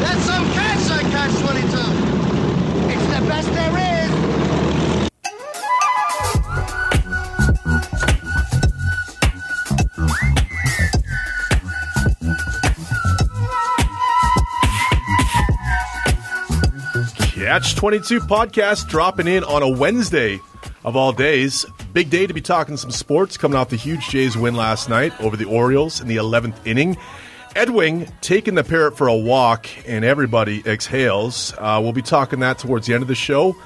That's some catch on Catch 22. It's the best there is. Catch 22 podcast dropping in on a Wednesday of all days. Big day to be talking some sports coming off the huge Jays win last night over the Orioles in the 11th inning. Edwin taking the parrot for a walk and everybody exhales. Uh, we'll be talking that towards the end of the show.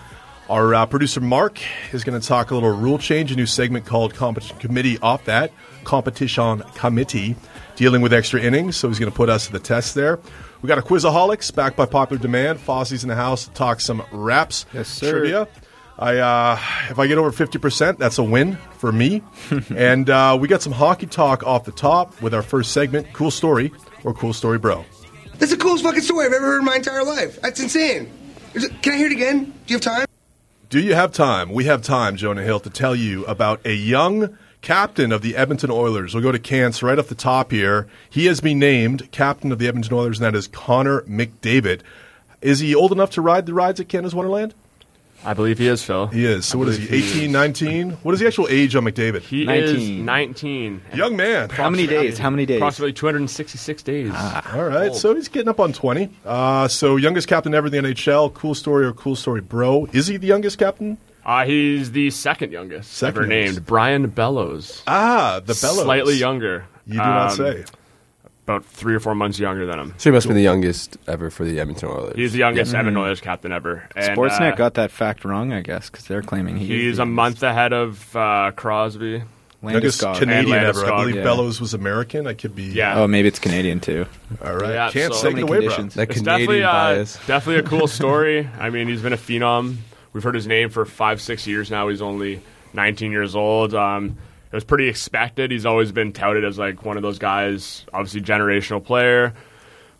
Our uh, producer Mark is going to talk a little rule change, a new segment called Competition Committee off that. Competition Committee dealing with extra innings, so he's going to put us to the test there. We got a Quizaholics back by popular demand. Fosse's in the house to talk some raps Yes, sir. trivia. I uh, if I get over fifty percent, that's a win for me. and uh, we got some hockey talk off the top with our first segment, cool story or cool story, bro. That's the coolest fucking story I've ever heard in my entire life. That's insane. Is it, can I hear it again? Do you have time? Do you have time? We have time, Jonah Hill, to tell you about a young captain of the Edmonton Oilers. We'll go to Cance right off the top here. He has been named captain of the Edmonton Oilers, and that is Connor McDavid. Is he old enough to ride the rides at Canada's Wonderland? I believe he is, Phil. He is. So what is he, believe he 18, is. 19? What is the actual age on McDavid? He 19. is 19. Young man. How many days? How many days? Approximately 266 days. All right, so he's getting up on 20. Uh, so youngest captain ever in the NHL. Cool story or cool story, bro. Is he the youngest captain? Uh, he's the second youngest Second ever youngest. named. Brian Bellows. Ah, the Bellows. Slightly younger. You do not Um, say. About three or four months younger than him. So he must be the youngest ever for the Edmonton Oilers. He's the youngest Edmonton Oilers captain ever. And, Sportsnet uh, got that fact wrong, I guess, because they're claiming he He's a month ahead of uh, Crosby. Youngest Canadian And ever. I believe yeah. Bellows was American. I could be. Yeah. Oh, maybe it's Canadian too. All right. Yeah, Can't so- take it many away, bro. that It's Canadian definitely, uh, bias. definitely a cool story. I mean, he's been a phenom. We've heard his name for five, six years now. He's only 19 years old. Um, it was pretty expected. He's always been touted as like one of those guys, obviously generational player,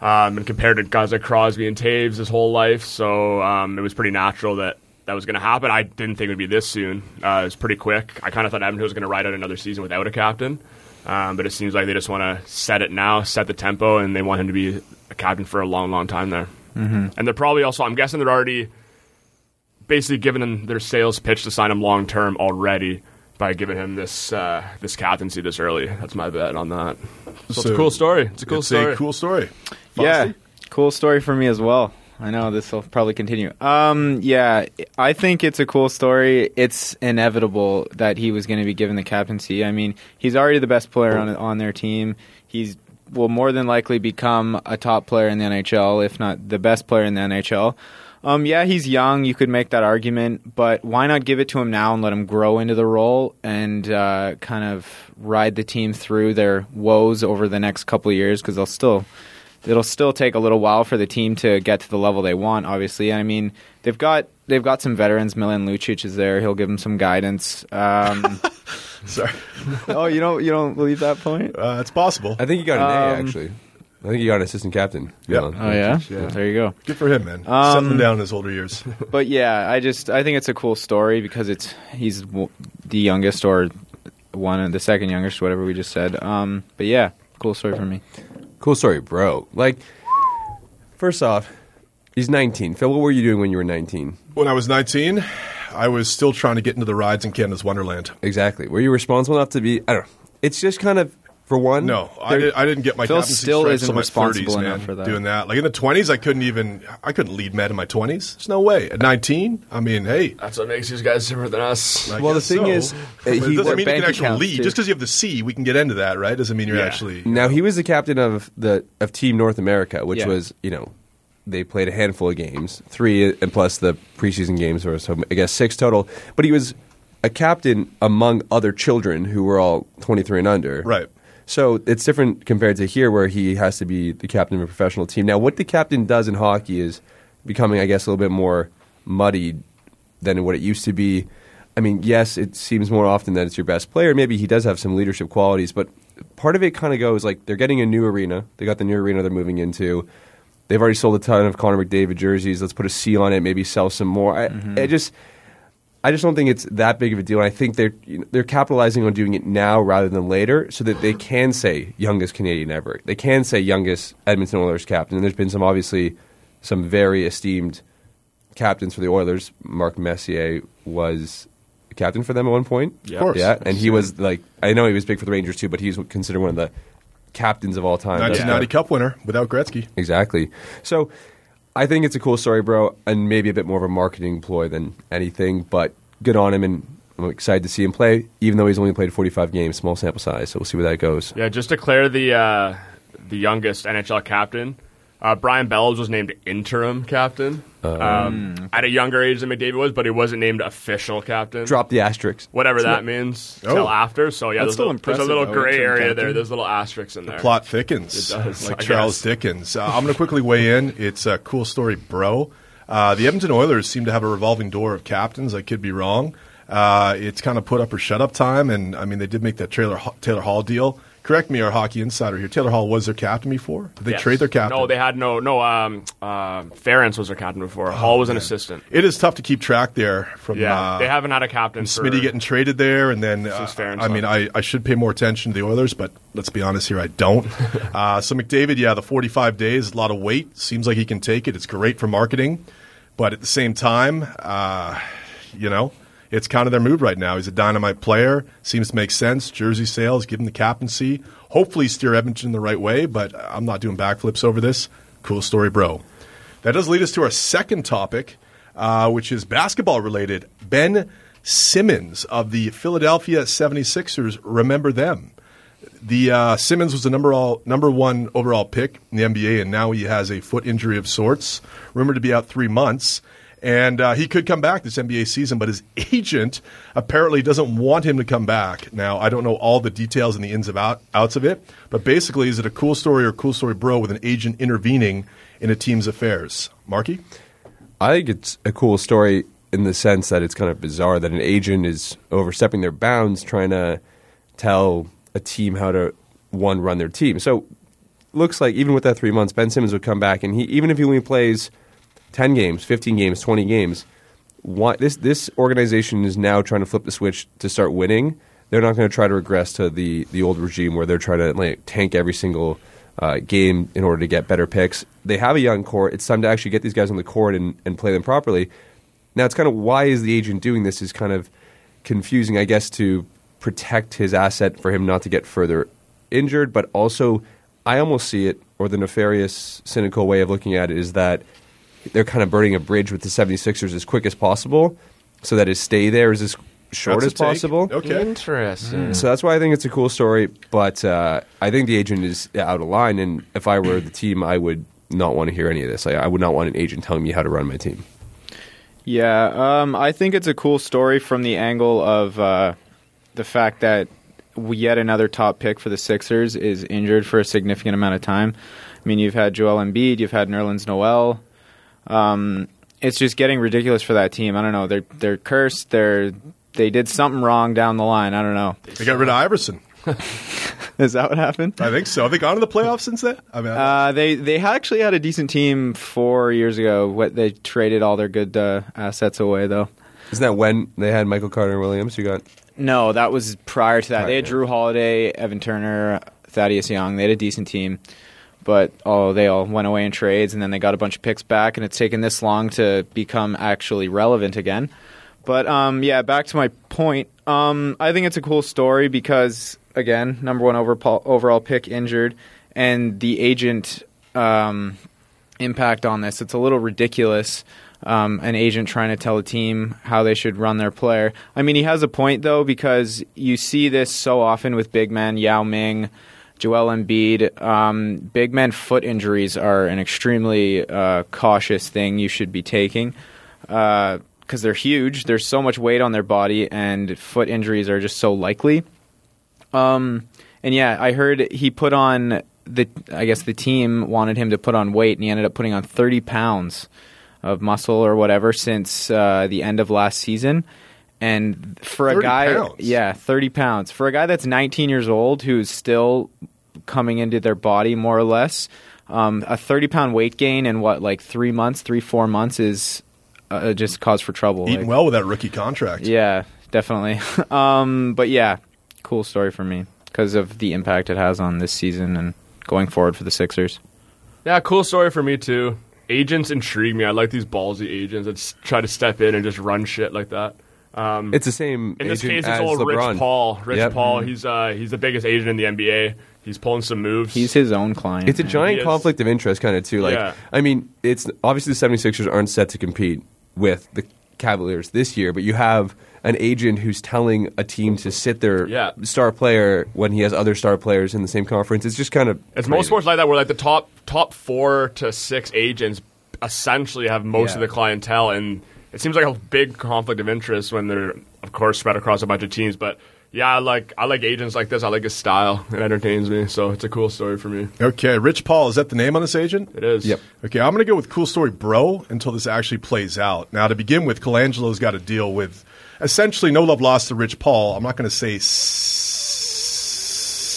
um, and compared to guys like Crosby and Toews his whole life. So um, it was pretty natural that that was going to happen. I didn't think it would be this soon. Uh, it was pretty quick. I kind of thought Edmonton was going to ride out another season without a captain. Um, but it seems like they just want to set it now, set the tempo, and they want him to be a captain for a long, long time there. Mm-hmm. And they're probably also, I'm guessing they're already basically giving him their sales pitch to sign him long term already by giving him this uh, this captaincy this early. That's my bet on that. So, it's a cool story. It's a cool it's story. a cool story. Yeah, cool story for me as well. I know this will probably continue. Um, yeah, I think it's a cool story. It's inevitable that he was going to be given the captaincy. I mean, he's already the best player on on their team. He's will more than likely become a top player in the NHL, if not the best player in the NHL. Um, yeah, he's young. You could make that argument, but why not give it to him now and let him grow into the role and uh, kind of ride the team through their woes over the next couple of years? Because they'll still it'll still take a little while for the team to get to the level they want. Obviously, I mean they've got they've got some veterans. Milan Lucic is there; he'll give them some guidance. Um, Sorry. oh, you don't you don't believe that point? Uh, it's possible. I think he got an A, Um, actually. I think he got an assistant captain. Yeah. Oh yeah? Yeah. there you go. Good for him, man. Um, Settling down in his older years. But yeah, I just I think it's a cool story because it's he's w- the youngest or one of the second youngest, whatever we just said. Um, but yeah, cool story for me. Cool story, bro. Like, first off, he's 19. Phil, what were you doing when you were 19? when I was 19, I was still trying to get into the rides in Canada's Wonderland. Exactly. Were you responsible enough to be? I don't know. It's just kind of for one. No, I, did, I didn't get my Phil captaincy still isn't till my responsible 30s, enough man, for that. Doing that, like in the 20s, I couldn't even I couldn't lead med in my 20s. There's no way. At 19, I mean, hey. That's what makes these guys different than us. I Well, the thing so. is, he- it doesn't mean you can actually lead. too. Just because you have the C, we can get into that, right? Doesn't mean you're Yeah. actually. Now he was the captain of the of Team North America, which Yeah. was you know they played a handful of games, three and plus the preseason games, or so I guess six total. But he was a captain among other children who were all twenty three and under. Right. So it's different compared to here, where he has to be the captain of a professional team. Now, what the captain does in hockey is becoming, I guess, a little bit more muddied than what it used to be. I mean, yes, it seems more often that it's your best player. Maybe he does have some leadership qualities, but part of it kind of goes like they're getting a new arena. They got the new arena they're moving into. They've already sold a ton of Connor McDavid jerseys. Let's put a seal on it. Maybe sell some more. I, mm-hmm. I just I just don't think it's that big of a deal. And I think they're you know, they're capitalizing on doing it now rather than later, so that they can say youngest Canadian ever. They can say youngest Edmonton Oilers captain. And there's been some obviously some very esteemed captains for the Oilers. Mark Messier was a captain for them at one point. Yeah. Of course. Yeah, and he was like I know he was big for the Rangers too, but he's considered one of the captains of all time. 1990 Cup winner without Gretzky. Exactly. So I think it's a cool story, bro, and maybe a bit more of a marketing ploy than anything, but good on him, and I'm excited to see him play, even though he's only played 45 games, small sample size, so we'll see where that goes. Yeah, just clear the uh, the youngest NHL captain, uh, Brian Bellows was named interim captain um, at a younger age than McDavid was, but he wasn't named official captain. Drop the asterisks. whatever that means Oh. till after. So yeah, That's there's, still a, there's a little gray area captain. there. There's little asterisks in there. Plot thickens, It does, like I Charles guess. Dickens. Uh, I'm going to quickly weigh in. It's a cool story, bro. Uh, the Edmonton Oilers seem to have a revolving door of captains. I could be wrong. Uh, it's kind of put up or shut up time, and I mean they did make that Taylor Taylor Hall deal. Correct me, our hockey insider here. Taylor Hall was their captain before. Did they Yes. trade their captain? No, they had no no. Um, uh, Ference was their captain before. Hall was an assistant. It is tough to keep track there from Yeah, uh, they haven't had a captain. for, Smitty getting traded there, and then uh, I mean, I. I should pay more attention to the Oilers, but let's be honest here, I don't. uh, so McDavid, yeah, the 45 days, a lot of weight. Seems like he can take it. It's great for marketing, but at the same time, uh, you know, it's kind of their move right now. He's a dynamite player. Seems to make sense. Jersey sales, give him the captaincy. Hopefully, steer Edmonton the right way. But I'm not doing backflips over this. Cool story, bro. That does lead us to our second topic, uh, which is basketball related. Ben Simmons of the Philadelphia 76ers, remember them. The uh, Simmons was the number all number one overall pick in the NBA, and now he has a foot injury of sorts, rumored to be out three months. And uh, he could come back this NBA season, but his agent apparently doesn't want him to come back. Now, I don't know all the details and the ins and out, outs of it, but basically, is it a cool story or cool story, bro, with an agent intervening in a team's affairs? Marky? I think it's a cool story in the sense that it's kind of bizarre that an agent is overstepping their bounds trying to tell a team how to one run their team. So looks like even with that three months, Ben Simmons would come back and he even if he only plays ten games, fifteen games, twenty games, why, this this organization is now trying to flip the switch to start winning. They're not going to try to regress to the the old regime where they're trying to like tank every single uh, game in order to get better picks. They have a young core. It's time to actually get these guys on the court and, and play them properly. Now it's kind of why is the agent doing this is kind of confusing, I guess, to protect his asset for him not to get further injured, but also I almost see it, or the nefarious, cynical way of looking at it is that they're kind of burning a bridge with the 76ers as quick as possible so that his stay there is as short That's as possible. Okay. Interesting. So that's why I think it's a cool story, but uh, I think the agent is out of line, and if I were the team, I would not want to hear any of this. Like, I would not want an agent telling me how to run my team. Yeah, um, I think it's a cool story from the angle of uh, the fact that yet another top pick for the Sixers is injured for a significant amount of time. I mean, you've had Joel Embiid, you've had Nerlens Noel. Um, it's just getting ridiculous for that team. I don't know. They're they're cursed. They're they did something wrong down the line. I don't know. They got rid of Iverson. Is that what happened? I think so. Have they gone to the playoffs since then? I mean, Uh, they they actually had a decent team four years ago. What they traded all their good uh, assets away though. Isn't that when they had Michael Carter Williams? You got No, that was prior to that. Right, they had yeah. Jrue Holiday, Evan Turner, Thaddeus Young. They had a decent team, but oh, they all went away in trades, and then they got a bunch of picks back, and it's taken this long to become actually relevant again. But um, yeah, back to my point. Um, I think it's a cool story because again, number one overall, pick injured, and the agent um, impact on this. It's a little ridiculous. Um, an agent trying to tell a team how they should run their player. I mean, he has a point though because you see this so often with big men, Yao Ming, Joel Embiid. Um, big men foot injuries are an extremely uh, cautious thing you should be taking because they're huge. There's so much weight on their body, and foot injuries are just so likely. Um, and yeah, I heard he put on the. I guess the team wanted him to put on weight, and he ended up putting on 30 pounds of muscle or whatever since uh, the end of last season. And for a guy, pounds? yeah, 30 pounds. For a guy that's 19 years old who's still coming into their body more or less, um, a 30 pound weight gain in what, like three months, three, four months is uh, just cause for trouble. Eating Like, well with that rookie contract. Yeah, definitely. um, but yeah, cool story for me because of the impact it has on this season and going forward for the Sixers. Yeah, cool story for me too. Agents intrigue me. I like these ballsy agents that try to step in and just run shit like that. Um, It's the same. in this agent case, it's as old LeBron. Rich Paul. Rich Yep. Paul. He's uh, he's the biggest agent in the NBA. He's pulling some moves. He's his own client. It's a giant conflict of interest, kind of too. Like, Yeah. I mean, it's obviously the 76ers aren't set to compete with the Cavaliers this year, but you have an agent who's telling a team to sit their Yeah. star player when he has other star players in the same conference. It's just kind of It's crazy. most sports like that, where like the top top four to six agents essentially have most Yeah. of the clientele, and it seems like a big conflict of interest when they're, of course, spread across a bunch of teams. But yeah, I like I like agents like this. I like his style. It entertains me, so it's a cool story for me. Okay, Rich Paul is that the name on this agent? It is. Yep. Okay, I'm going to go with cool story, bro, until this actually plays out. Now, to begin with, Colangelo's got to deal with essentially no love lost to Rich Paul. I'm not going to say s-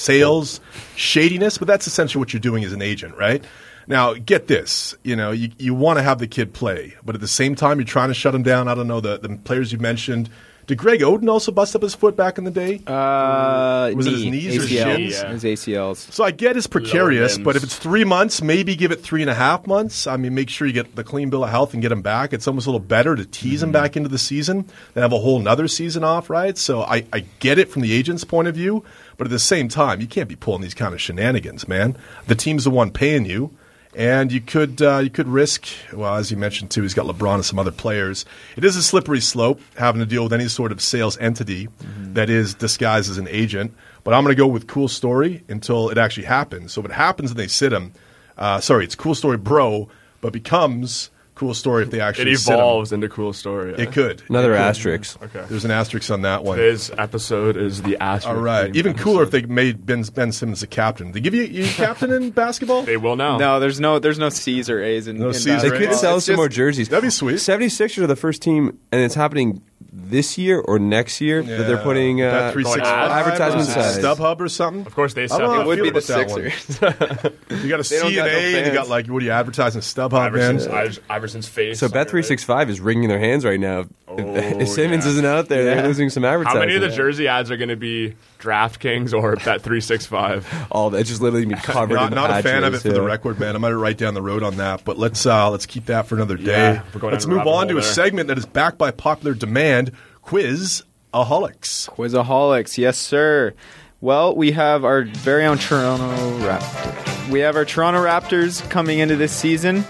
sales shadiness, but that's essentially what you're doing as an agent, right? Now, get this. You know, you, you want to have the kid play, but at the same time, you're trying to shut him down. I don't know, the, the players you mentioned. Did Greg Oden also bust up his foot back in the day? Uh, Was it his knee, knees or ACLs, shins? Yeah. His ACLs. So I get it's precarious, but if it's three months, maybe give it three and a half months. I mean, make sure you get the clean bill of health and get him back. It's almost a little better to tease Mm-hmm. him back into the season than have a whole nother season off, right? So I, I get it from the agent's point of view, but at the same time, you can't be pulling these kind of shenanigans, man. The team's the one paying you. And you could uh, you could risk well as you mentioned too. He's got LeBron and some other players. It is a slippery slope having to deal with any sort of sales entity that is disguised as an agent. But I'm going to go with cool story until it actually happens. So if it happens and they sit him, uh, sorry, it's cool story, bro, but becomes cool story if they It actually sit him. evolves into cool story. It could another It could. asterisk. Okay. There's an asterisk on that one. Today's episode is the asterisk. All right. themed Even cooler if they made Ben, ben Simmons a captain. They give you you captain in basketball. They will now. No, there's no there's no C's or A's in, No in C's or They could sell It's some just- more jerseys. That'd be sweet. 76ers are the first team, and it's happening this year or next year that they're putting uh, Bet 365 advertisement or size. StubHub or something. Of course, they sell. don't It would be the about that one. Sixers. You got a They don't C got and no A, and you got like what are you advertising StubHub, man? Iverson's, Iver- Iverson's face. So on Bet it, three right? is wringing their hands right now. Oh, if, if Simmons yeah. isn't out there, Yeah. they're losing some advertising. How many of the jersey ads are going to be DraftKings or Bet three six five? All that just literally be covered Not, in not a fan of it patches, for the record, man. I might write down the road on that, but let's uh, let's keep that for another day. Yeah, we're going let's move on to hole a segment that is backed by popular demand: Quiz Aholics. Quizaholics, yes, sir. Well, we have our very own Toronto Raptors. We have our Toronto Raptors coming into this season.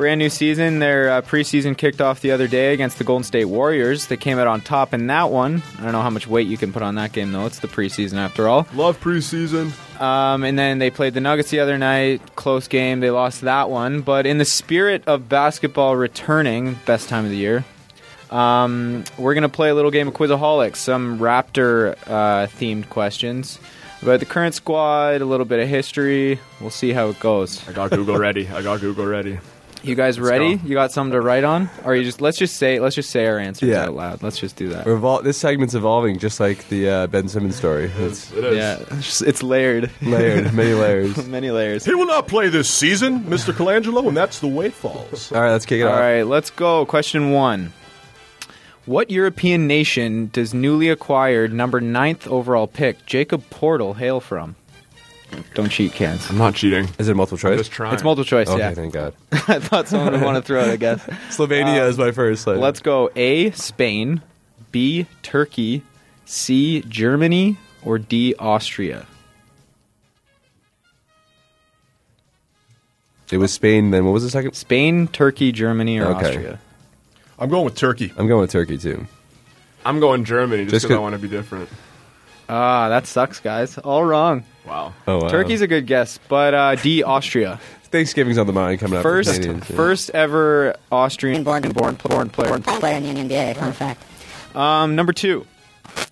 Brand new season. Their uh, preseason kicked off the other day against the Golden State Warriors. They came out on top in that one. I don't know how much weight you can put on that game, though. It's the preseason after all. Love preseason. Um, and then they played the Nuggets the other night. Close game. They lost that one. But in the spirit of basketball returning, best time of the year, um, we're going to play a little game of Quizaholics. Some Raptor uh, themed questions about the current squad, a little bit of history. We'll see how it goes. I got Google ready. I got Google ready. You guys ready? go. You got something to write on? Or you just let's just say let's just say our answers Yeah. out loud. Let's just do that. We're this segment's evolving just like the uh, Ben Simmons story. It's It is. Yeah, it's, just- it's layered. layered, many layers. Many layers. He will not play this season, Mr. Colangelo, and that's the way it falls. All right, let's kick it All off. right, let's go. Question one. What European nation does newly acquired number ninth overall pick Jakob Poeltl hail from? Don't cheat, Cans. I'm not cheating. Is it multiple choice? Just trying. It's multiple choice, Okay, yeah. thank God. I thought someone would want to throw it, I guess. Slovenia is my first. Like, Let's go A, Spain, B, Turkey, C, Germany, or D, Austria. It was Spain. Then what was the second? Spain, Turkey, Germany, or Okay. Austria? I'm going with Turkey. I'm going with Turkey too. I'm going Germany just Just because I want to be different. Ah, that sucks, guys. All wrong. Wow. Oh, wow. Turkey's a good guess, but uh, D, Austria. Thanksgiving's on the mind coming up. for First, Canadians, yeah. first ever Austrian born, born, born player. born player in the NBA. Fun fact. Um, number two,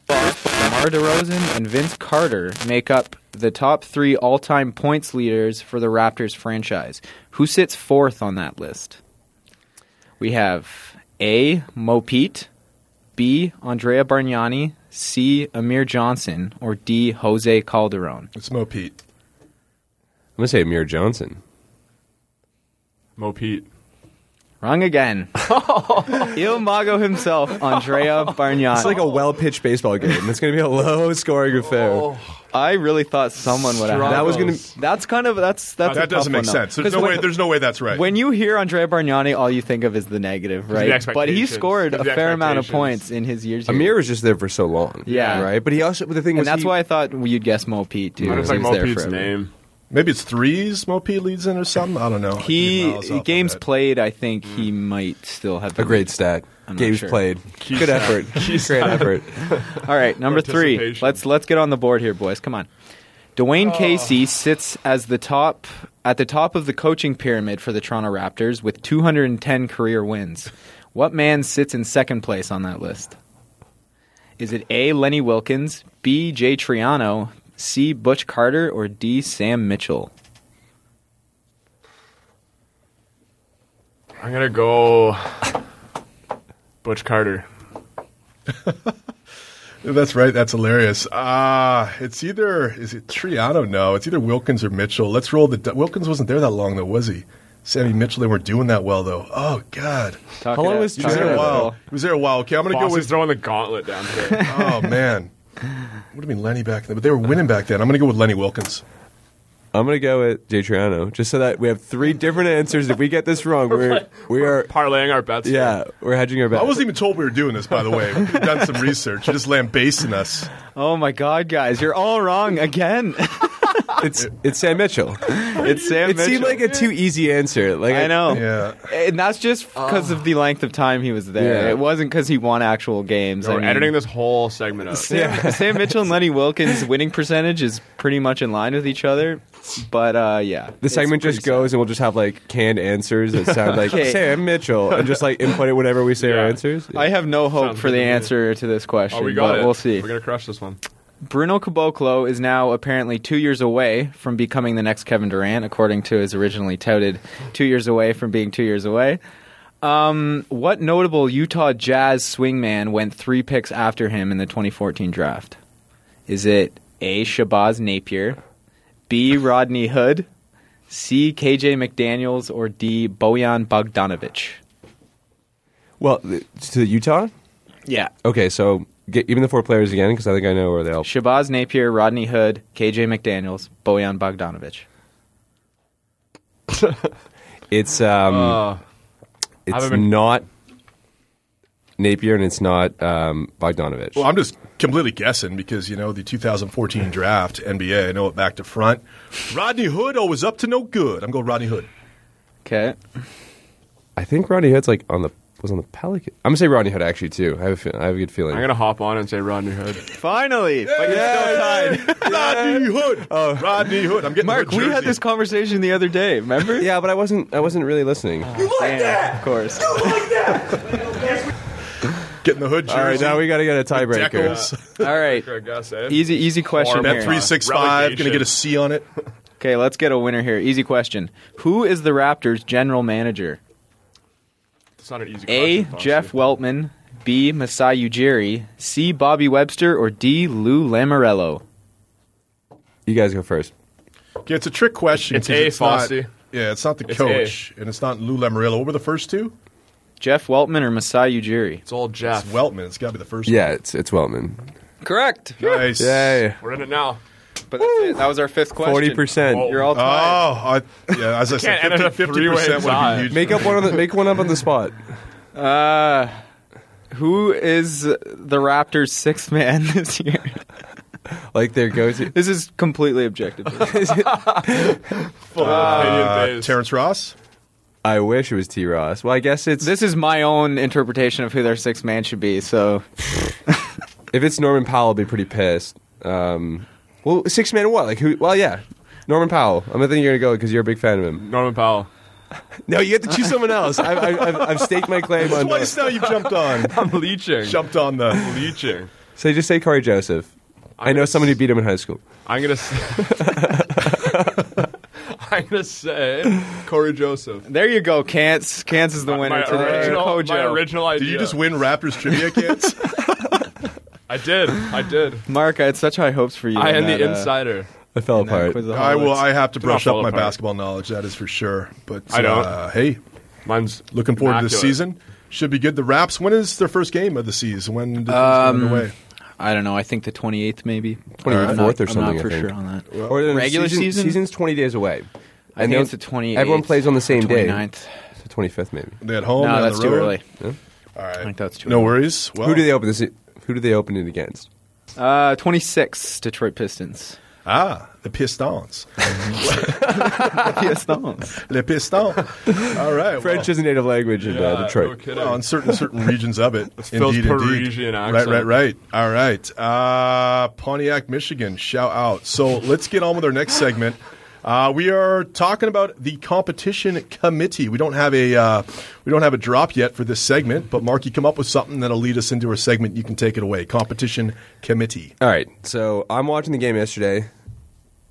DeMar DeRozan and Vince Carter make up the top three all-time points leaders for the Raptors franchise. Who sits fourth on that list? We have A. Mo Pete, B. Andrea Bargnani, C. Amir Johnson, or D. Jose Calderon. It's Mo Pete. I'm gonna say Amir Johnson. Mo Pete. Wrong again. Il Mago himself, Andrea Bargnani. It's like a well pitched baseball game. It's going to be a low scoring affair. Oh. I really thought someone would have. That was going to. That's kind of that's that's a That doesn't tough make one, though. sense. There's 'Cause no when, way. There's no way that's right. when you hear Andrea Bargnani, all you think of is the negative, right? But he expectations. scored a The fair amount of expectations. points in his years. here. Amir was just there for so long. Yeah. Right? But he also, but the thing and was. that's he- why I thought you'd guess Mo Pete too. I because just like he Mo was there Pete's forever. name. Maybe it's threes. Mo leads in or something. I don't know. He Miles off on games played. I think he might still have the A great lead. stat. I'm Games sure. played. Good effort. Great effort. All right, number three. Let's let's get on the board here, boys. Come on. Dwane oh. Casey sits as the top at the top of the coaching pyramid for the Toronto Raptors with 210 career wins. What man sits in second place on that list? Is it A. Lenny Wilkens, B. Jay Triano, C. Butch Carter, or D. Sam Mitchell? I'm gonna go Butch Carter. That's right. That's hilarious. Ah, it's either is it Triano? No, it's either Wilkens or Mitchell. Let's roll the Wilkens wasn't there that long though, was he? Sammy Mitchell, they weren't doing that well though. Oh God, Talk How long was he was there a Triano? while. He was there a while. Okay, I'm gonna Boss go is with. throwing the gauntlet down today. Oh man, what do you mean Lenny back then? But they were winning back then. I'm gonna go with Lenny Wilkens. I'm going to go with Jay Triano, just so that we have three different answers. If we get this wrong, we're, we are. Parlaying our bets. here. Yeah, we're hedging our bets. I wasn't even told we were doing this, by the way. We've done some research. You're just lambasting us. Oh my God, guys, you're all wrong again. It's it's Sam Mitchell. it's Sam It Mitchell. seemed like a too easy answer. Like I know. Yeah. And that's just because of the length of time he was there. Yeah. It wasn't because he won actual games. We're mean, editing this whole segment out. Sam, Sam Mitchell and Lenny Wilkens' winning percentage is pretty much in line with each other. But uh, yeah, The segment just goes, and we'll just have like canned answers that sound like Okay. Sam Mitchell, and just like input it whenever we say our Yeah. answers. I have no hope Sounds for the good to me. answer to this question. Oh, we got but it. We'll see. We're gonna crush this one. Bruno Caboclo is now apparently two years away from becoming the next Kevin Durant, according to his originally touted two years away from being two years away. Um, what notable Utah Jazz swingman went three picks after him in the 2014 draft? Is it A. Shabazz Napier, B. Rodney Hood, C. KJ McDaniels, or D. Bojan Bogdanovic? Well, to Utah. Yeah. Okay, so get, even the four players again, because I think I know where they all. Shabazz Napier, Rodney Hood, KJ McDaniels, Bojan Bogdanovic. It's um, Uh, it's haven't been- not Napier, and it's not um, Bogdanovic. Well, I'm just completely guessing because, you know, the 2014 draft, NBA, I know it back to front. Rodney Hood, always up to no good. I'm going Rodney Hood. Okay. I think Rodney Hood's like on the was on the Pelican. I'm gonna say Rodney Hood actually too. I have a, fe- I have a good feeling. I'm gonna hop on and say Rodney Hood. Finally, but you're still tied. Rodney Hood. Oh. Rodney Hood. I'm getting Mark, we had this conversation the other day. Remember? yeah, but I wasn't. I wasn't really listening. Oh, yeah, of course. You like that? Getting the Hood jersey. All right, now we got to get a tiebreaker. All right, I guess, easy, easy question Horrible. Bet here. 365. Going to get a C on it. Okay, let's get a winner here. Easy question. Who is the Raptors' general manager? It's not an easy A. question. Jeff Weltman, B. Masai Ujiri, C. Bobby Webster, or D. Lou Lamoriello? You guys go first. Okay, it's a trick question. It's A, not- Fossey. Yeah, it's not the It's coach, and it's not Lou Lamoriello. What were the first two? Jeff Weltman or Masai Ujiri? It's all Jeff. It's Weltman. It's got to be the first Yeah, it's it's Weltman. Correct. Nice. Yay, We're in it now. But that's it. That was our fifth question. forty percent. Whoa. You're all Oh, tied. I, yeah, as I said, Can't end in 50, a three-way 50% would tie. be huge. Make up one on the make one up on the spot. Uh, who is the Raptors' sixth man this year? Like their go to. This is completely objective. Full Uh, opinion based. Terrence Ross? I wish it was T. Ross. Well, I guess it's this is my own interpretation of who their sixth man should be. So if it's Norman Powell, I'll be pretty pissed. Um, well, six man what? Like who? Well, yeah, Norman Powell. I'm gonna think you're gonna go because you're a big fan of him. Norman Powell. No, you have to choose someone else. I've, I've, I've, I've staked my claim on. Twice now you've jumped on. I'm leeching. jumped on the. leeching. So just say Cory Joseph. i know gonna someone who beat him in high school. I'm gonna. Say, I'm gonna say Cory Joseph. there you go. Cance. Cance is the winner my today. original, Kojo. my original idea. Did you just win Raptors trivia kids? I did. I did. Mark, I had such high hopes for you. I in am the uh, insider. I fell in that apart. quiz I will. I have to brush fall up my apart. basketball knowledge. That is for sure. But I don't. Uh, hey, Mine's Looking forward to this immaculate. season. Should be good. The Raps. When is their first game of the season? When do things Um, get underway? I don't know. I think the 28th maybe. 24th I'm not- or I'm something, not I for think. sure on that. Or the Regular season? Season's 20 days away. I And think it's the 28th. Everyone plays on the same day. 29th. It's the 25th, maybe. They at home. No, on that's the too road? early. All right. I think that's too No early. worries. Well, Who do they open this? Who do they open it against? Uh, 26 Detroit Pistons. Ah, the Pistons. The Pistons. Le Pistons. All right. French well, is a native language in Yeah, uh, no Detroit. kidding. well, in certain certain regions of it. Phil's indeed, indeed. Parisian Right, accent. right, right. All right. Uh, Pontiac, Michigan. Shout out. So let's get on with our next segment. Uh, we are talking about the competition committee. We don't have a uh, we don't have a drop yet for this segment, but Mark, you come up with something that'll lead us into a segment. You can take it away. Competition committee. All right, so I'm watching the game yesterday,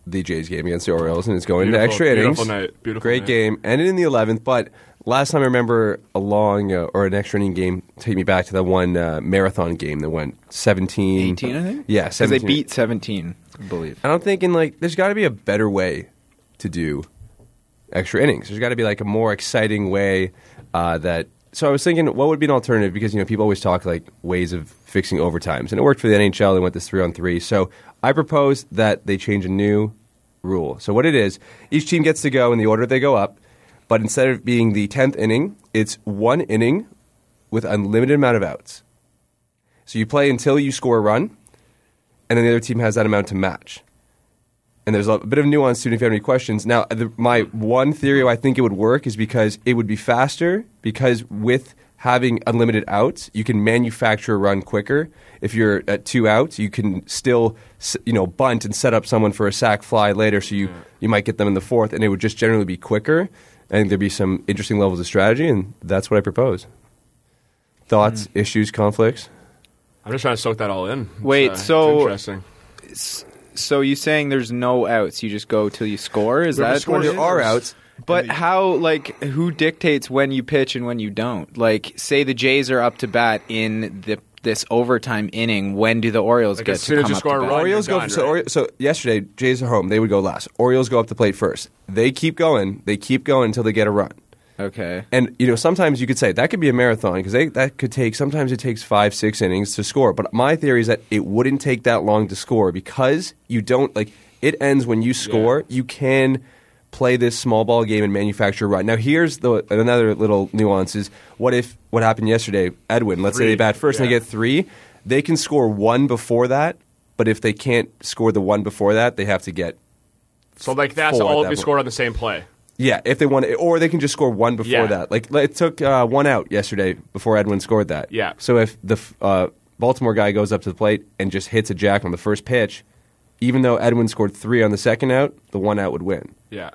the Jays game against the Orioles, and it's going to Beautiful- extra innings. beautiful night, beautiful Great night. game, ended in the 11th. But last time I remember a long uh, or an extra inning game take me back to that one uh, marathon game that went 17, 18, I think? Yeah, Because they beat 17, I believe. And I'm thinking like, there's got to be a better way to do extra innings. There's got to be like a more exciting way uh, that. So I was thinking, what would be an alternative? Because you know people always talk like ways of fixing overtimes, and it worked for the NHL. They went this three on three. So I propose that they change a new rule. So what it is, each team gets to go in the order they go up, but instead of being the tenth inning, it's one inning with unlimited amount of outs. So you play until you score a run, and then the other team has that amount to match and there's a bit of nuance to it if you have any questions. Now, the, my one theory why I think it would work is because it would be faster, because with having unlimited outs, you can manufacture a run quicker. If you're at two outs, you can still, you know, bunt and set up someone for a sac fly later, so you, you might get them in the fourth, and it would just generally be quicker. I think there'd be some interesting levels of strategy, and that's what I propose. Thoughts, issues, conflicts? I'm just trying to soak that all in. It's, Wait, uh, it's so- interesting. So you saying there's no outs? You just go till you score? Is Whoever that scores what it There are outs. But how, like, who dictates when you pitch and when you don't? Like, say the Jays are up to bat in the this overtime inning. When do the Orioles Like, get as to soon as come you up score to bat? run, Orioles go done, so, right? Ori- so yesterday Jays are home. They would go last. Orioles go up the plate first. They keep going. They keep going until they get a run. Okay. And you know sometimes you could say that could be a marathon because that could take. Sometimes it takes five, six innings to score. But my theory is that it wouldn't take that long to score because you don't like it ends when you score. You can play this small ball game and manufacture a run. Now here's the another little nuance is what if what happened yesterday? Edwin, let's say they bat first and they get three. They can score one before that, but if they can't score the one before that, they have to get So like that's all that be scored on the same play. Yeah, if they want, to, or they can just score one before Yeah. that. Like it took uh, one out yesterday before Edwin scored that. Yeah. So if the f- uh, Baltimore guy goes up to the plate and just hits a jack on the first pitch, even though Edwin scored three on the second out, the one out would win. Yeah.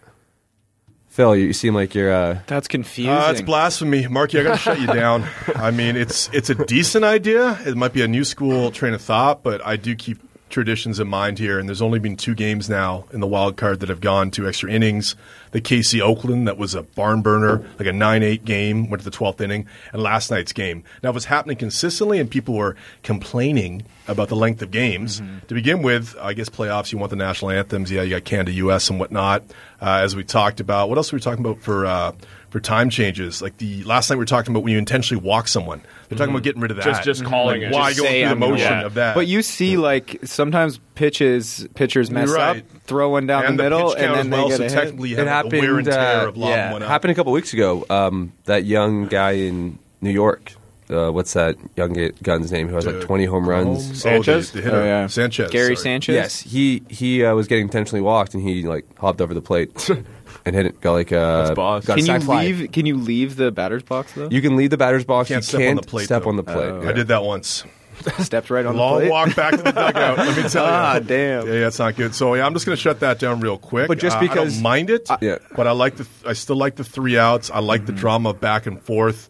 Phil, you, you seem like you're. Uh, That's confusing. Uh, it's blasphemy, Marky. I got to shut you down. I mean, it's it's a decent idea. It might be a new school train of thought, but I do keep traditions in mind here. And there's only been two games now in the wild card that have gone to extra innings. The KC Oakland that was a barn burner, like a nine eight game, went to the twelfth inning, and last night's game. Now it was happening consistently, and people were complaining about the length of games. To begin with, I guess playoffs. You want the national anthems. Yeah, you got Canada, U.S. and whatnot. Uh, as we talked about, what else were we talking about for? Uh, for time changes, like the last night we were talking about when you intentionally walk someone. They're talking about getting rid of that. Just- just calling like, it. Why Just go say through the I'm gonna motion walk. of that? But you see, like sometimes pitches pitchers mess You're right. up, throw one down and the middle, pitch and then as well, they so get a hit. technically you it have happened. the wear and tear uh, of lobbing yeah, one up. happened a couple weeks ago. Um, that young guy in New York. Uh, what's that young ga- gun's name who has like 20 home runs? Oh, Sanchez? the, the hitter. Oh, yeah. Sanchez. Gary sorry. Sanchez. Yes, he he uh, was getting intentionally walked, and he like hopped over the plate and hit it. Got like uh, That's boss. got a Can you fly. leave? Can you leave the batter's box though? You can leave the batter's box. Can't you step on can't the plate, step though. on the plate. Oh. yeah. I did that once. stepped right on Long the plate. Long walk back to the dugout. let me tell you. Ah, damn. Yeah, yeah, it's not good. So yeah, I'm just going to shut that down real quick. But just Uh, because- I don't mind it, Yeah. but I like the. I still like the three outs. I like Mm-hmm. the drama back and forth.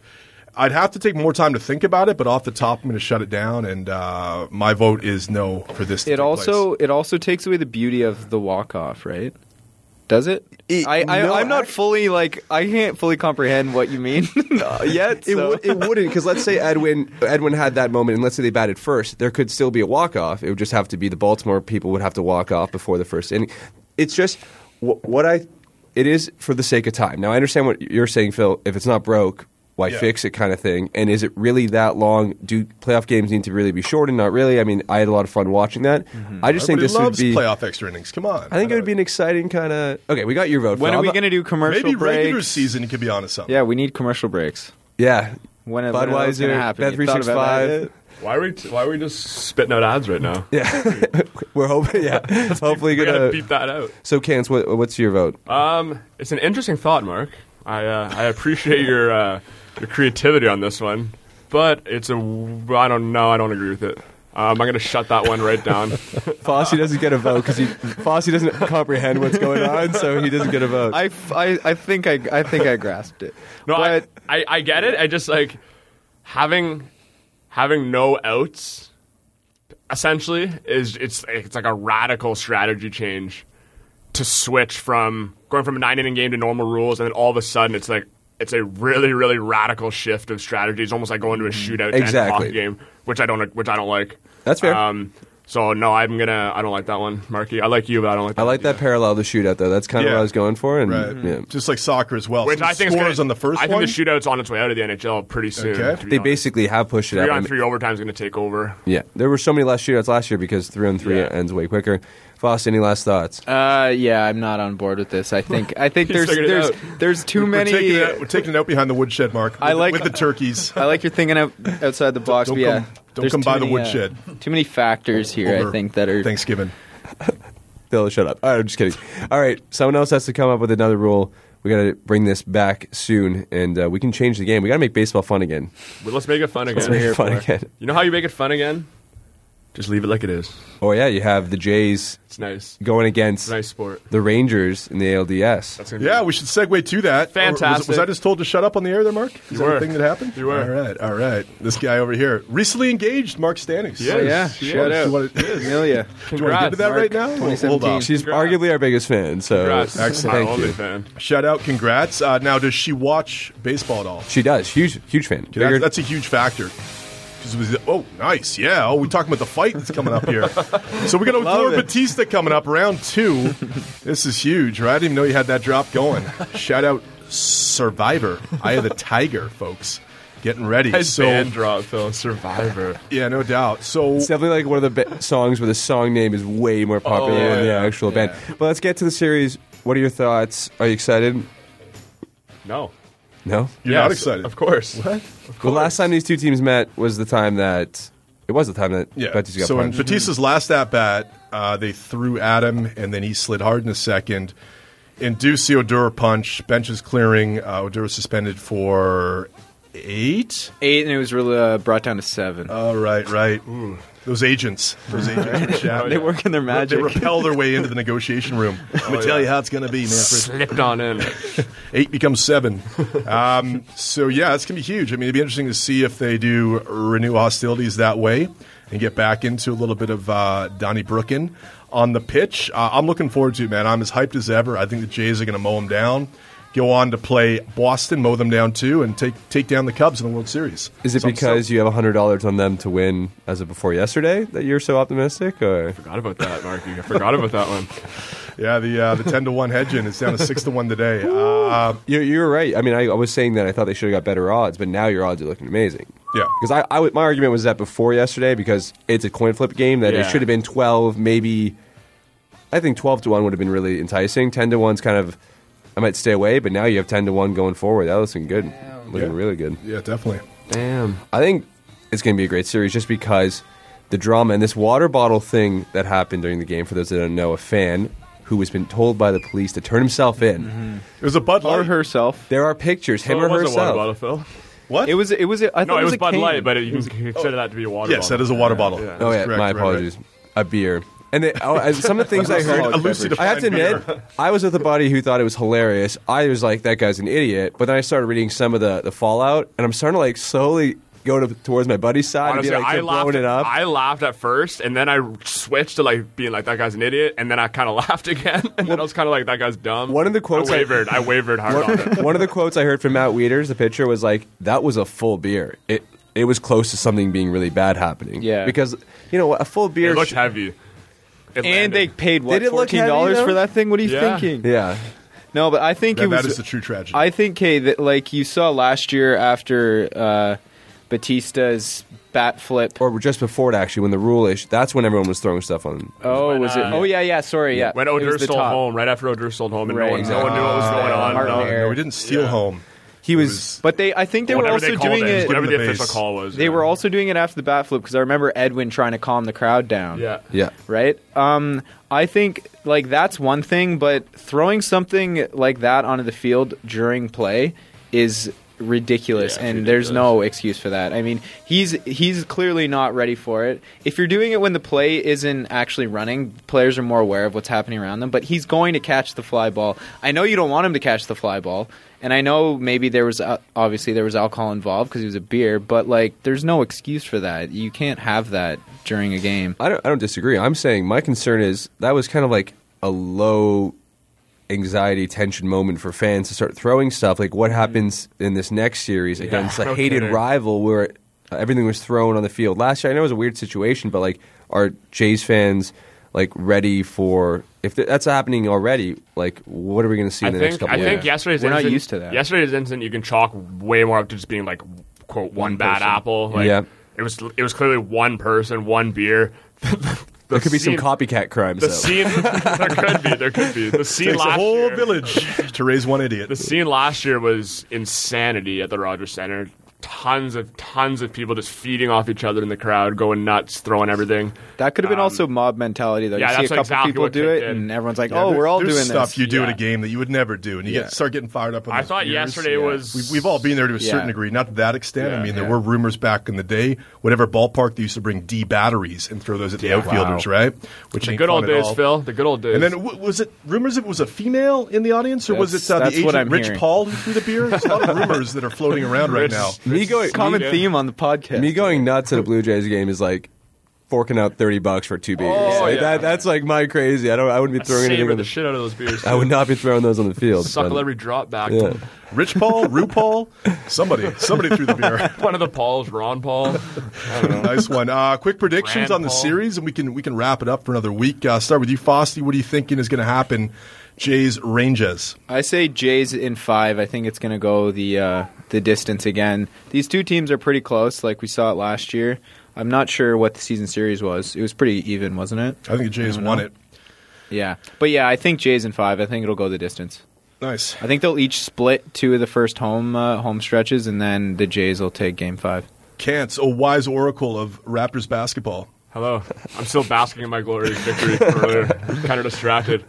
I'd have to take more time to think about it, but off the top, I'm going to shut it down. And uh, my vote is no for this. To It take also place. it also takes away the beauty of the walk off, right? Does it? It- I, I no, I'm not act- fully like I can't fully comprehend what you mean uh, yet. It, so- would, it wouldn't because let's say Edwin Edwin had that moment, and let's say they batted first, there could still be a walk off. It would just have to be the Baltimore people would have to walk off before the first inning. It's just wh- what I it is for the sake of time. Now I understand what you're saying, Phil. If it's not broke, why Yeah. fix it, kind of thing. And is it really that long? Do playoff games need to really be shortened? Not really. I mean, I had a lot of fun watching that. I just think Everybody this would loves be. playoff extra innings. Come on. I think it would be an exciting kind of. Okay, we got your vote. When Phil. are we going to do commercial Maybe breaks? regular season could be on to something. Yeah, we need commercial breaks. Yeah, When, when are those Budweiser. Bet You three thought six about five. that? Why are we why are we just spitting out ads right now? Yeah, we're hoping. Yeah, hopefully we gonna. beep that out. So, Cans, what, what's your vote? Um, it's an interesting thought, Mark. I uh, I appreciate your uh, your creativity on this one, but it's a I don't know. I don't agree with it. Um, I'm gonna shut that one right down. Fosse doesn't get a vote because he Fosse doesn't comprehend what's going on, so he doesn't get a vote. I, f- I, I think I, I think I grasped it. No, but I, I I get it. I just like having having no outs. Essentially, is it's it's like a radical strategy change to switch from going from a nine inning game to normal rules, and then all of a sudden it's like it's a really really radical shift of strategy. It's almost like going to a shootout to end a Exactly. hockey game, which I don't which I don't like. That's fair. Um, so no, I'm gonna I don't like that one, Marky. I like you, but I don't like. That I like that parallel to shootout though. That's kind of Yeah. what I was going for, and Right. yeah. Just like soccer as well. Which Some I think is scores gonna, on the first I think one. the shootout's on its way out of the NHL pretty soon. Okay. to be they honest. basically have pushed it three up. on three overtime is going to take over. Yeah, there were so many less shootouts last year because three on three Yeah. ends way quicker. Foss, any last thoughts? uh, yeah, I'm not on board with this. I think I think there's there's there's too we're many. Taking it, we're taking it out behind the woodshed, Mark. I like- with the turkeys. I like your thinking out, outside the box. Don't but yeah, come- don't come too by the many, uh, woodshed. too many factors here. over I think that are Thanksgiving. Phil, shut up. All right, I'm just kidding. All right, someone else has to come up with another rule. We got to bring this back soon, and uh, we can change the game. We got to make baseball fun again. But let's make it fun Let's make it fun again. You know how you make it fun again? Just leave it like it is. Oh yeah, you have the Jays It's nice. going against nice sport. the Rangers in the ALDS. That's gonna Yeah, be we should segue to that. Or Was, Fantastic. was I just told to shut up on the air there, Mark? Is You that were. a thing that happened? You were. All right, all right. This guy over here, recently engaged, Mark Stannings. Yes, Oh, yeah, she shout Do out. you want to, Amelia. do you want to get to that Mark, right now? Hold 2017. on. She's Congrats. arguably our biggest fan. So Congrats. Excellent. My Thank only you. fan. Shout out, congrats. Uh, now, does she watch baseball at all? She does. Huge, huge fan. That- Bigger- that's a huge factor. She's was- Oh, nice. Yeah. Oh, we're talking about the fight that's coming up here. so we got Lord it. Bautista coming up, round two. This is huge, right? I didn't even know you had that drop going. Shout out Survivor, Eye of the Tiger, folks. Getting ready. Nice so, band drop, Phil. Survivor. yeah, no doubt. So, It's definitely like one of the be- songs where the song name is way more oh, popular Oh, than the yeah. actual band. But let's get to the series. What are your thoughts? Are you excited? No. No. you're Yes, not excited. Of course. What? Of course. The last time these two teams met was the time that it was the time that Yeah. Bautista got So in punched. Bautista's last at bat, uh, they threw at him, and then he slid hard in the second. Induced the Odura punch. Bench is clearing. Uh, Odura suspended for eight. Eight, and it was really uh, brought down to seven. Oh, right, right. Those agents. Those agents. shat- they work in their magic. They repel their way into the negotiation room. Let me tell you how it's going to be, Manfred. Slipped on in. Eight becomes seven. Um, so, yeah, it's going to be huge. I mean, it'd be interesting to see if they do renew hostilities that way and get back into a little bit of uh, Donnie Brookin on the pitch. Uh, I'm looking forward to it, man. I'm as hyped as ever. I think the Jays are going to mow them down. Go on to play Boston, mow them down too, and take take down the Cubs in the World Series. Is it So because stoked. you have hundred dollars on them to win as of before yesterday that you're so optimistic, or Forgot about that, Marky. I forgot about that one. yeah the uh, the ten to one hedge hedging is down to six to one today. Uh, you're, you're right? I mean, I, I was saying that I thought they should have got better odds, but now your odds are looking amazing. yeah, Because I, I my argument was that before yesterday, because it's a coin flip game, that it should have been twelve, maybe. I think twelve to one would have been really enticing. Ten to one's kind of, I might stay away, but now you have ten to one going forward. That looking good, looking Yeah. really good. yeah, definitely. Damn. I think it's going to be a great series just because the drama and this water bottle thing that happened during the game. For those that don't know, a fan who has been told by the police to turn himself in. Mm-hmm. It was a Bud or herself. There are pictures, him So or it wasn't herself. water bottle, Phil. What? It was. It was. I thought No, it was a Bud cane. Light, but it, you can consider that to be a water bottle. yes, bottle. that is a water bottle. Yeah. Oh That's yeah, correct, my right, right. apologies. A beer. And they, oh, some of the things I heard, A I have to defined admit. I was with a buddy who thought it was hilarious. I was like, "That guy's an idiot." But then I started reading some of the, the fallout, and I'm starting to like slowly go to, towards my buddy's side Honestly, and be like, I laughed. it up." I laughed at first, and then I switched to like being like that guy's an idiot, and then I kind of laughed again, and then I was kind of like that guy's dumb. One of the quotes I- I wavered. I, wavered hard on it. One of the quotes I heard from Matt Wieters, the pitcher, was like, "That was a full beer. It it was close to something being really bad happening." Yeah. because you know a full beer. It looked sh- heavy. It And they paid what Did it look fourteen dollars heavy, for though? that thing? What are you Yeah. thinking? yeah, No, but I think That, it was. that is the true tragedy. I think, hey, that like you saw last year after uh, Bautista's bat flip. or just before it actually when the rule is that's when everyone was throwing stuff on. Oh, when, was it? uh, Oh, yeah, yeah. Sorry, yeah. When It was Odor the stole top. home, right after Odor stole home, and Right, no, one, no one knew what was exactly. going on. Martin No, Air. no, we didn't steal Yeah. home. He It was, But they, I think they were also they doing it, it. whatever the him the official call was. They yeah. were also doing it after the bat flip because I remember Edwin trying to calm the crowd down. yeah. yeah. right? Um, I think like that's one thing, but throwing something like that onto the field during play is ridiculous, Yeah, and it's there's no excuse for that. I mean, he's he's clearly not ready for it. If you're doing it when the play isn't actually running, players are more aware of what's happening around them. But he's going to catch the fly ball. I know you don't want him to catch the fly ball. And I know maybe there was uh, obviously there was alcohol involved because he was a beer, but like there's no excuse for that. You can't have that during a game. I don't, I don't disagree. I'm saying my concern is that was kind of like a low anxiety tension moment for fans to start throwing stuff. Like what happens in this next series against a hated kidding. rival where uh, everything was thrown on the field last year. I know it was a weird situation, but like are Jays fans like ready for if that's happening already? Like what are we going to see I in the think next couple I of think yesterday's We're not incident, used to that. Yesterday's incident you can chalk way more up to just being like quote one, One bad person. apple. Like, Yeah. It was it was clearly one person, one beer. There could be some copycat crimes. The though. scene there could be there could be the scene Takes a whole year. village to raise one idiot. The scene last year was insanity at the Rogers Center. Tons of tons of people just feeding off each other in the crowd, going nuts, throwing everything. That could have been Um, also mob mentality, though. yeah, you see a couple exactly people do it, in. and everyone's like, Yeah, "Oh, there- we're all doing stuff this." you do at a game that you would never do, and you Yeah. get start getting fired up. On I those thought beers. yesterday yeah. was We've, we've all been there to a certain degree, not to that extent. I mean, there Yeah. were rumors back in the day. Whatever ballpark they used to bring D batteries and throw those at the Yeah. outfielders, right? Which the ain't good old days. Phil. The good old days. And then w- was it rumors it was a female in the audience, or was it uh, the agent Rich. Paul who threw the beer? There's a lot of rumors that are floating around right now. Me going, Common Yeah. theme on the podcast. me going nuts at a Blue Jays game is like forking out thirty bucks for two beers. Oh, Like, yeah. that, that's like my crazy. I don't. I wouldn't be throwing anything. savor the the, shit out of those beers. I would not be throwing those on the field. suckle every drop back. yeah. Rich Paul, RuPaul, somebody, somebody threw the beer. One of the Pauls, Ron Paul. I don't know. nice one. Uh, quick predictions Rand on the Paul. series, and we can we can wrap it up for another week. Uh, start with you, Fosty. What are you thinking is going to happen? Jays Rangers. I say Jays in five. I think it's going to go the uh, the distance again. These two teams are pretty close, like we saw it last year. I'm not sure what the season series was. It was pretty even, wasn't it? I think the Jays won know. it. Yeah, but yeah, I think Jays in five. I think it'll go the distance. Nice. I think they'll each split two of the first home uh, home stretches, and then the Jays will take Game Five. Kantz, a wise oracle of Raptors basketball. Hello. I'm still basking in my glorious victory earlier. kind of distracted.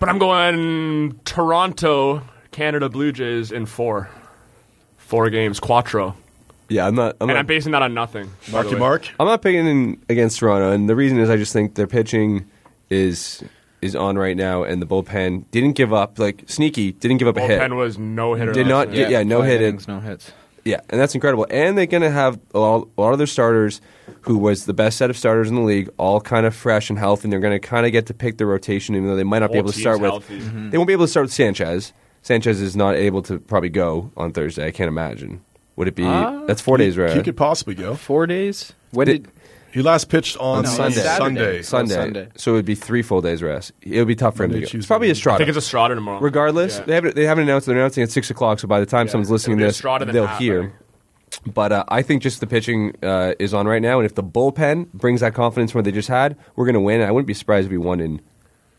But I'm going Toronto, Canada Blue Jays in four. Four games, quattro. Yeah, I'm not. I'm And not, I'm basing that on nothing. by the Marky. Mark. I'm not picking in against Toronto, and the reason is I just think their pitching is is on right now, and the bullpen didn't give up. Like sneaky, didn't give up a hit. Bullpen was no hitter. Did not last get- night. yeah, no five hit no hits. Yeah, and that's incredible. And they're going to have a lot, a lot of their starters, who was the best set of starters in the league, all kind of fresh and healthy. And they're going to kind of get to pick their rotation, even though they might not be able to start team's with. Mm-hmm. They won't be able to start with Sanchez. Sanchez is not able to probably go on Thursday. I can't imagine. Would it be? Ah. that's four days, right? He could possibly go. Four days. When Did- did? He last pitched on, On Sunday. Sunday. Sunday. Sunday. So it would be three full days rest. It would be tough for him Monday, to go. It's probably Wednesday. Estrada. I think it's Estrada tomorrow. Regardless, Yeah. they haven't they haven't announced. They're announcing at six o'clock. So by the time Yeah. someone's listening to this, they'll half, hear. think. But uh, I think just the pitching uh, is on right now, and if the bullpen brings that confidence from what they just had, we're going to win. I wouldn't be surprised if we won in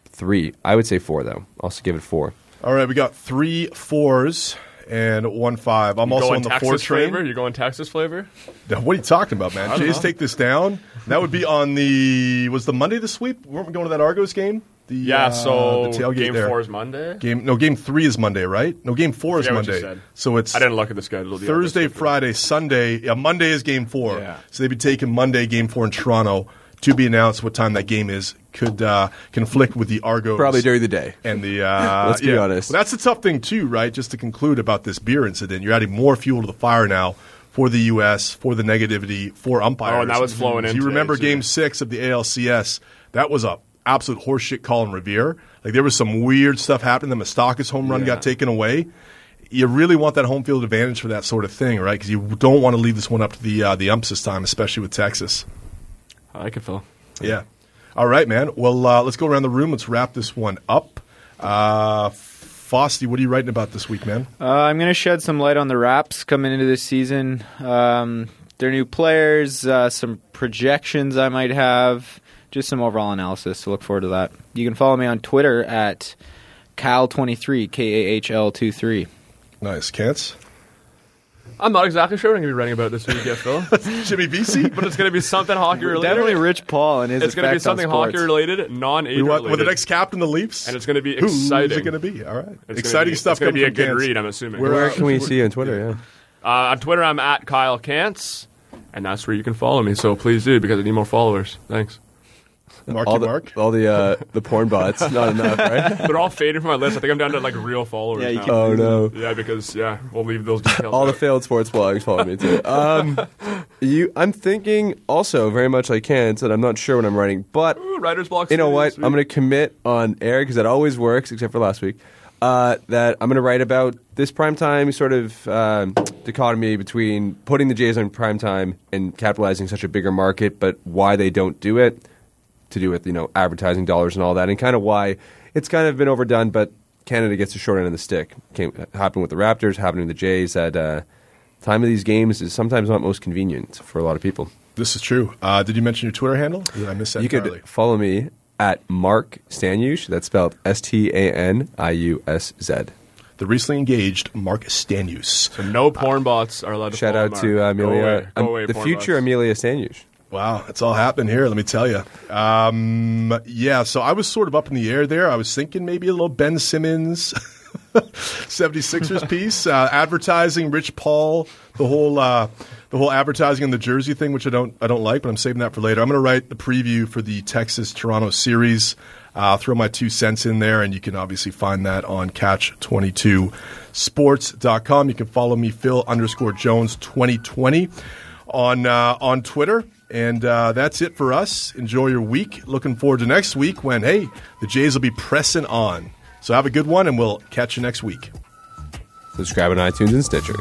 three. I would say four, though. I'll also give it four. All right, we got three fours and one five. I'm You also on the Texas four train. flavor? You're going Texas flavor? What are you talking about, man? Jays know. take this down. That would be on the was the Monday the sweep. Weren't we going to that Argos game? The Yeah. uh, so the tailgate game there. four is Monday. Game no game three is Monday, right? No game four is Forget what you Monday. said. So it's I didn't look at the schedule. the Thursday, Friday, Sunday. Yeah, Monday is game four. Yeah. So they'd be taking Monday game four in Toronto to be announced. What time that game is could uh, conflict with the Argos. Probably during the day. And the uh, Let's be yeah. honest. Well, that's a tough thing too, right? Just to conclude about this beer incident, you're adding more fuel to the fire now for the U.S. for the negativity for umpires. Oh, and that was flowing in. If in You remember too. Game Six of the ALCS? That was a absolute horseshit call in Revere. Like there was some weird stuff happening. The Moustakas home run Yeah. got taken away. You really want that home field advantage for that sort of thing, right? Because you don't want to leave this one up to the uh, the umps this time, especially with Texas. I like it, Phil. Yeah. All right, man. Well, uh, let's go around the room. Let's wrap this one up. Uh, Fosty, what are you writing about this week, man? Uh, I'm going to shed some light on the Raps coming into this season. Um, their new players, uh, some projections I might have, just some overall analysis. So look forward to that. You can follow me on Twitter at Kahl23, K A H L 23. Nice. Kantz? I'm not exactly sure what I'm going to be writing about this week yet, Phil. Jimmy Vesey? but it's going to be something hockey related. Definitely Rich Paul and his It's going to be something hockey related, non age We want, related. with the next captain, the Leafs? and it's going to be exciting. Who's exciting. it going to be? All right. It's Exciting gonna be, stuff It's going to be a good Kantz. read, I'm assuming. We're, Where uh, can we see you on Twitter? Yeah. Uh, on Twitter, I'm at Kyle Kantz, and that's where you can follow me. So please do because I need more followers. Thanks. Marky all the, Mark? all the uh, the porn bots, not enough, right? They're all fading from my list. I think I'm down to like real followers Yeah, you now. can- Oh no. yeah, because yeah, we'll leave those details. All the failed sports blogs follow me too. Um, you, I'm thinking also very much like Kent, and I'm not sure what I'm writing, but Ooh, writer's block. you know what? series, I'm going to commit on air because that always works, except for last week. Uh, that I'm going to write about this primetime sort of um dichotomy between putting the Jays on primetime and capitalizing such a bigger market, but why they don't do it to do with you know advertising dollars and all that, and kind of why it's kind of been overdone. But Canada gets the short end of the stick. Came happened with the Raptors, happened with the Jays. That uh, time of these games is sometimes not most convenient for a lot of people. This is true. Uh, did you mention your Twitter handle? Did I miss that You entirely? could follow me at Mark Staniusz. That's spelled S T A N I U S Z. The recently engaged Mark Staniusz. So no porn bots are allowed to Shout out Mark. to uh, Go Amelia, away. Go um, the future bots. Amelia Staniusz. Wow, it's all happening here. Let me tell you. Um, yeah, so I was sort of up in the air there. I was thinking maybe a little Ben Simmons, 76ers piece, uh, advertising Rich Paul, the whole uh, the whole advertising on the jersey thing, which I don't I don't like, but I'm saving that for later. I'm going to write the preview for the Texas Toronto series. Uh, throw my two cents in there, and you can obviously find that on Catch22Sports.com. You can follow me, Phil underscore Jones 2020 on uh, on Twitter. And uh, that's it for us. Enjoy your week. Looking forward to next week when, hey, the Jays will be pressing on. So have a good one, and we'll catch you next week. Subscribe on iTunes and Stitcher.